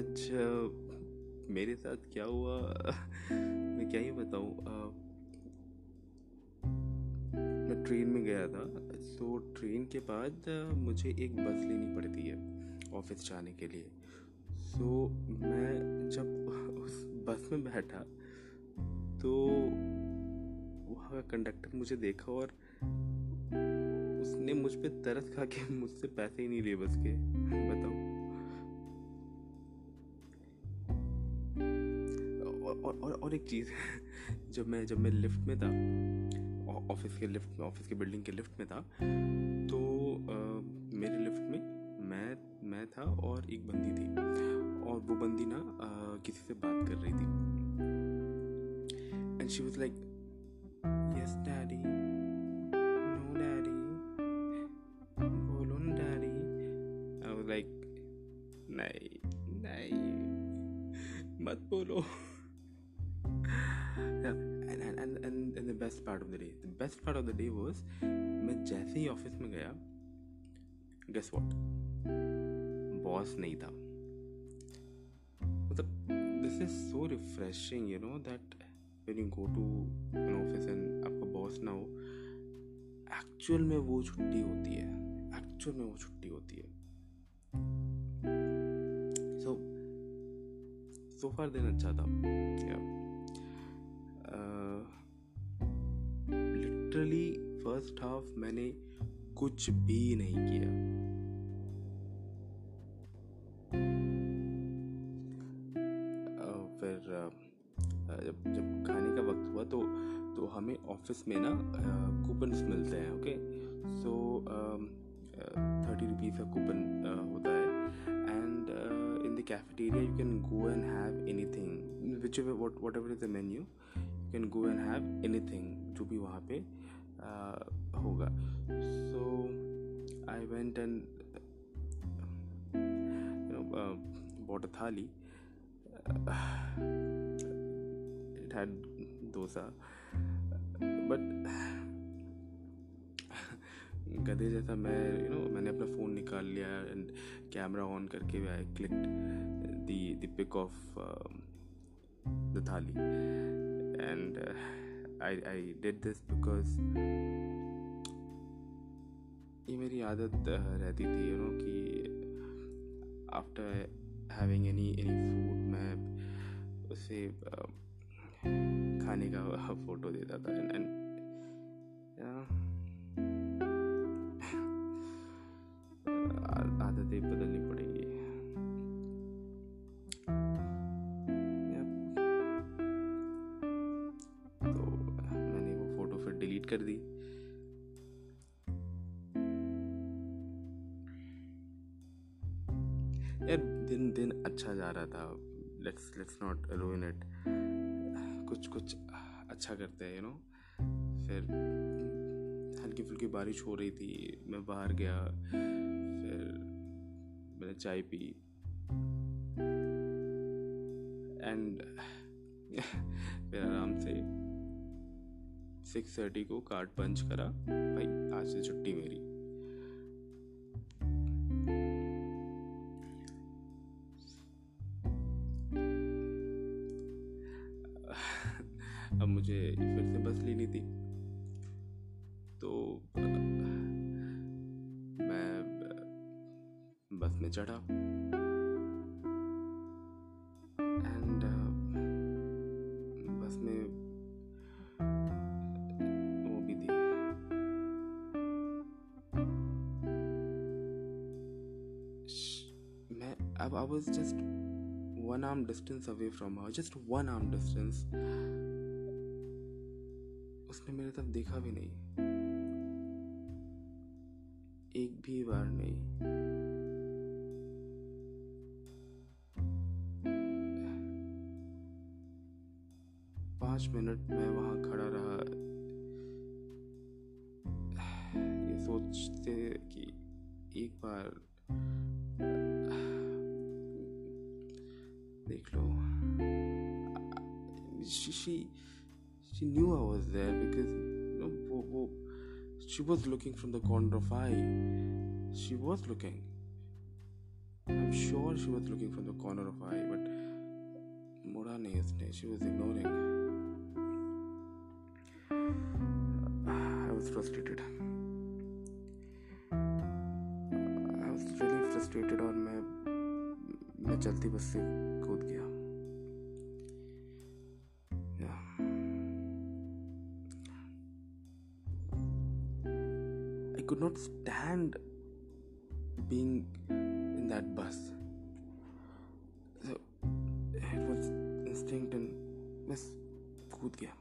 आज मेरे साथ क्या हुआ? मैं क्या ही बताऊँ मैं ट्रेन में गया था तो ट्रेन के बाद मुझे एक बस लेनी पड़ती है ऑफ़िस जाने के लिए। सो मैं जब उस बस में बैठा तो वहाँ का कंडक्टर मुझे देखा और उसने मुझ पर तरस खा के मुझसे पैसे ही नहीं लिए बस के। बताओ। और, और, और एक चीज़ जब मैं जब मैं लिफ्ट में था ऑफ़िस के लिफ्ट में ऑफ़िस के बिल्डिंग के लिफ्ट में था तो आ, मेरे लिफ्ट में मैं मैं था और एक बंदी थी। और वो बंदी ना किसी से बात कर रही थी। And she was like yes daddy no daddy बोलो ना डैडी लाइक नहीं नहीं. मत बोलो। And, and, and, and the best part of the day the best part of the मैं जैसे ही ऑफ़िस में गया गेस व्हाट बॉस नहीं था। मतलब this is so refreshing you know that when you go to an office and आपका boss ना हो एक्चुअल में वो छुट्टी होती है। एक्चुअल में वो छुट्टी होती है। सो फार दिन अच्छा था। लिटरली फ़र्स्ट हाफ़ मैंने कुछ भी नहीं किया। uh, फिर uh, uh, जब जब खाने का वक्त हुआ तो तो हमें ऑफ़िस में ना कूपन मिलते हैं ओके सो थर्टी रुपीज़ का कूपन होता है। And in the cafeteria you can go and have anything which what whatever is the menu can go and have anything जो भी वहाँ पे uh, होगा। So I went and bought thali. It had dosa but गधे जैसा मैं you you no know, मैंने अपना फ़ोन निकाल लिया एंड कैमरा ऑन करके भी आई क्लिक दिक of the thali. And I I did this because ये मेरी आदत रहती थी यू नो कि after having any any food मैं उसे खाने का फ़ोटो देता था। एंड आदतें बदलनी कर दी। यार, दिन दिन अच्छा जा रहा था। Let's let's not ruin it कुछ कुछ अच्छा करते हैं यू नो फिर हल्की फुल्की बारिश हो रही थी, मैं बाहर गया, फिर मैंने चाय पी। एंड सिक्स थर्टी को कार्ड पंच करा। भाई, आज से छुट्टी मेरी। अब मुझे फिर से बस लेनी थी। तो मैं बस में चढ़ा। अब I was just one arm distance away from her just one arm distance उसने मेरे तरफ़ देखा भी नहीं। एक भी बार नहीं। पाँच मिनट मैं वहाँ खड़ा रहा। ये सोचते कि एक बार she she she knew I was there because you know, wo, wo, she was looking from the corner of eye she was looking I am sure she was looking from the corner of eye but मुड़ा नहीं उसने she was ignoring I was frustrated I was really frustrated और मैं मैं चलती बस से could not stand being in that bus. So it was instinct and बस कूद गया